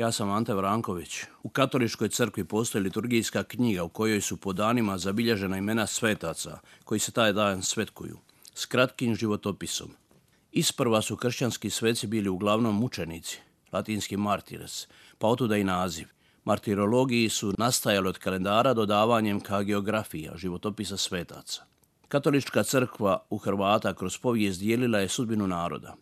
Ja sam Ante Vranković. U katoličkoj crkvi postoji liturgijska knjiga u kojoj su po danima zabilježena imena svetaca koji se taj dan svetkuju, s kratkim životopisom. Isprva su kršćanski sveci bili uglavnom mučenici, latinski martires, pa otuda i naziv. Martirologiji su nastajali od kalendara dodavanjem ka geografija, životopisa svetaca. Katolička crkva u Hrvata kroz povijest dijelila je sudbinu naroda.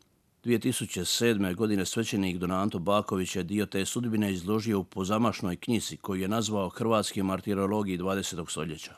2007. godine svećenik Donanto Baković je dio te sudbine izložio u pozamašnoj knjizi koju je nazvao Hrvatski martirologiji 20. stoljeća.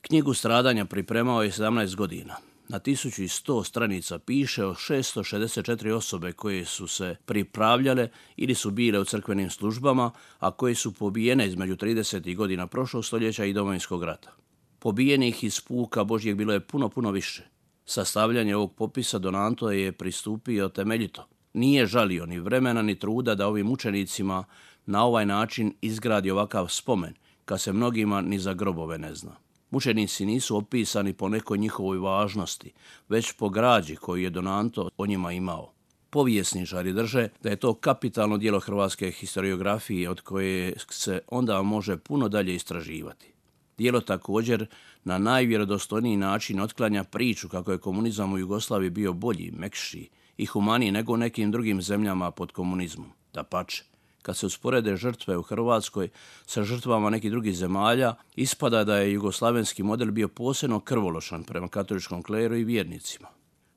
Knjigu stradanja pripremao je 17 godina. Na 1100 stranica piše o 664 osobe koje su se pripravljale ili su bile u crkvenim službama, a koje su pobijene između 30. godina prošlog stoljeća i domovinskog rata. Pobijenih iz puka Božjeg bilo je puno, puno više. Sastavljanje ovog popisa Donanto je pristupio temeljito. Nije žalio ni vremena ni truda da ovim učenicima na ovaj način izgradi ovakav spomen, kad se mnogima ni za grobove ne zna. Mučenici nisu opisani po nekoj njihovoj važnosti, već po građi koju je Donanto o njima imao. Povijesničari drže da je to kapitalno dijelo hrvatske historiografije od koje se onda može puno dalje istraživati. Dijelo također na najvjerodostojniji način otklanja priču kako je komunizam u Jugoslaviji bio bolji, mekši i humaniji nego u nekim drugim zemljama pod komunizmom. Da pače, kad se usporede žrtve u Hrvatskoj sa žrtvama nekih drugih zemalja, ispada da je jugoslavenski model bio posebno krvološan prema katoličkom kleru i vjernicima.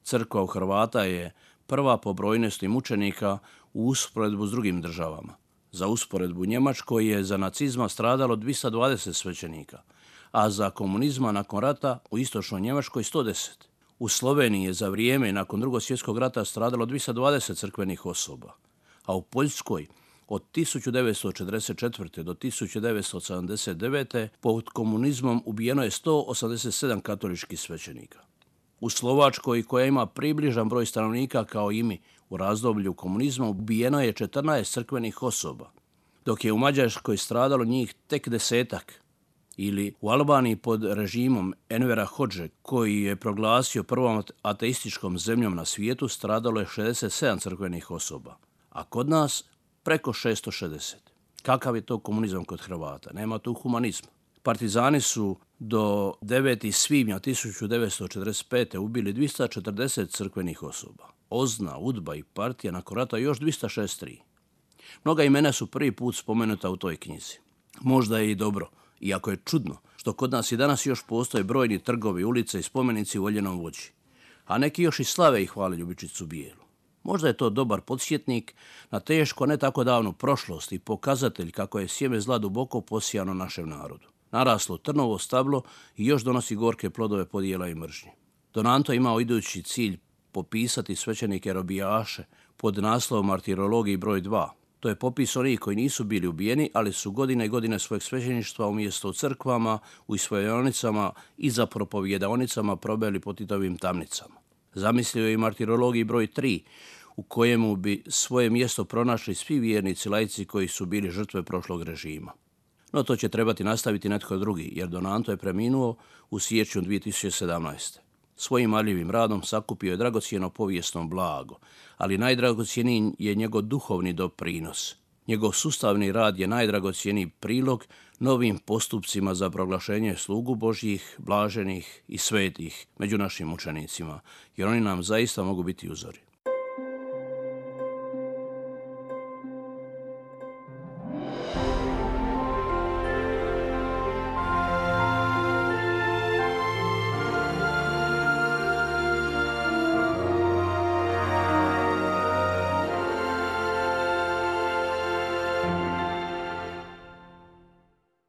Crkva u Hrvata je prva po brojnosti mučenika u usporedbu s drugim državama. Za usporedbu Njemačkoj je za nacizma stradalo 220 svećenika, a za komunizma nakon rata u istočnoj Njemačkoj 110. U Sloveniji je za vrijeme nakon drugog svjetskog rata stradalo 220 crkvenih osoba, a u Poljskoj od 1944. do 1979. pod komunizmom ubijeno je 187 katoličkih svećenika. U Slovačkoj, koja ima približan broj stanovnika kao i mi, u razdoblju komunizma ubijeno je 14 crkvenih osoba, dok je u Mađarskoj stradalo njih tek desetak. Ili u Albaniji pod režimom Envera Hođe, koji je proglasio prvom ateističkom zemljom na svijetu, stradalo je 67 crkvenih osoba, a kod nas preko 660. Kakav je to komunizam kod Hrvata? Nema tu humanizma. Partizani su do 9. svibnja 1945. ubili 240 crkvenih osoba. Ozna, Udba i partija nakon rata još 263. Mnoga imena su prvi put spomenuta u toj knjizi. Možda je i dobro, iako je čudno, što kod nas i danas još postoje brojni trgovi, ulice i spomenici voljenom vođi. A neki još i slave i hvale Ljubičicu Bijelu. Možda je to dobar podsjetnik na teško, ne tako davnu prošlost i pokazatelj kako je sjeme zla duboko posijano našem narodu. Naraslo trnovo stablo i još donosi gorke plodove podijela i mržnje. Donanto imao idući cilj popisati svećenike robijaše pod naslovom Martirologiji broj 2. To je popis onih koji nisu bili ubijeni, ali su godine i godine svojeg svećeništva umjesto u crkvama, u isvojonicama i za propovjedaonicama probeli po titovim tamnicama. Zamislio je i martirologiji broj 3, u kojemu bi svoje mjesto pronašli svi vjernici lajci koji su bili žrtve prošlog režima. No to će trebati nastaviti netko drugi, jer Donanto je preminuo u siječnju 2017. Svojim marljivim radom sakupio je dragocjeno povijesno blago, ali najdragocjeniji je njegov duhovni doprinos. Njegov sustavni rad je najdragocjeniji prilog novim postupcima za proglašenje slugu Božjih, blaženih i svetih među našim učenicima, jer oni nam zaista mogu biti uzori.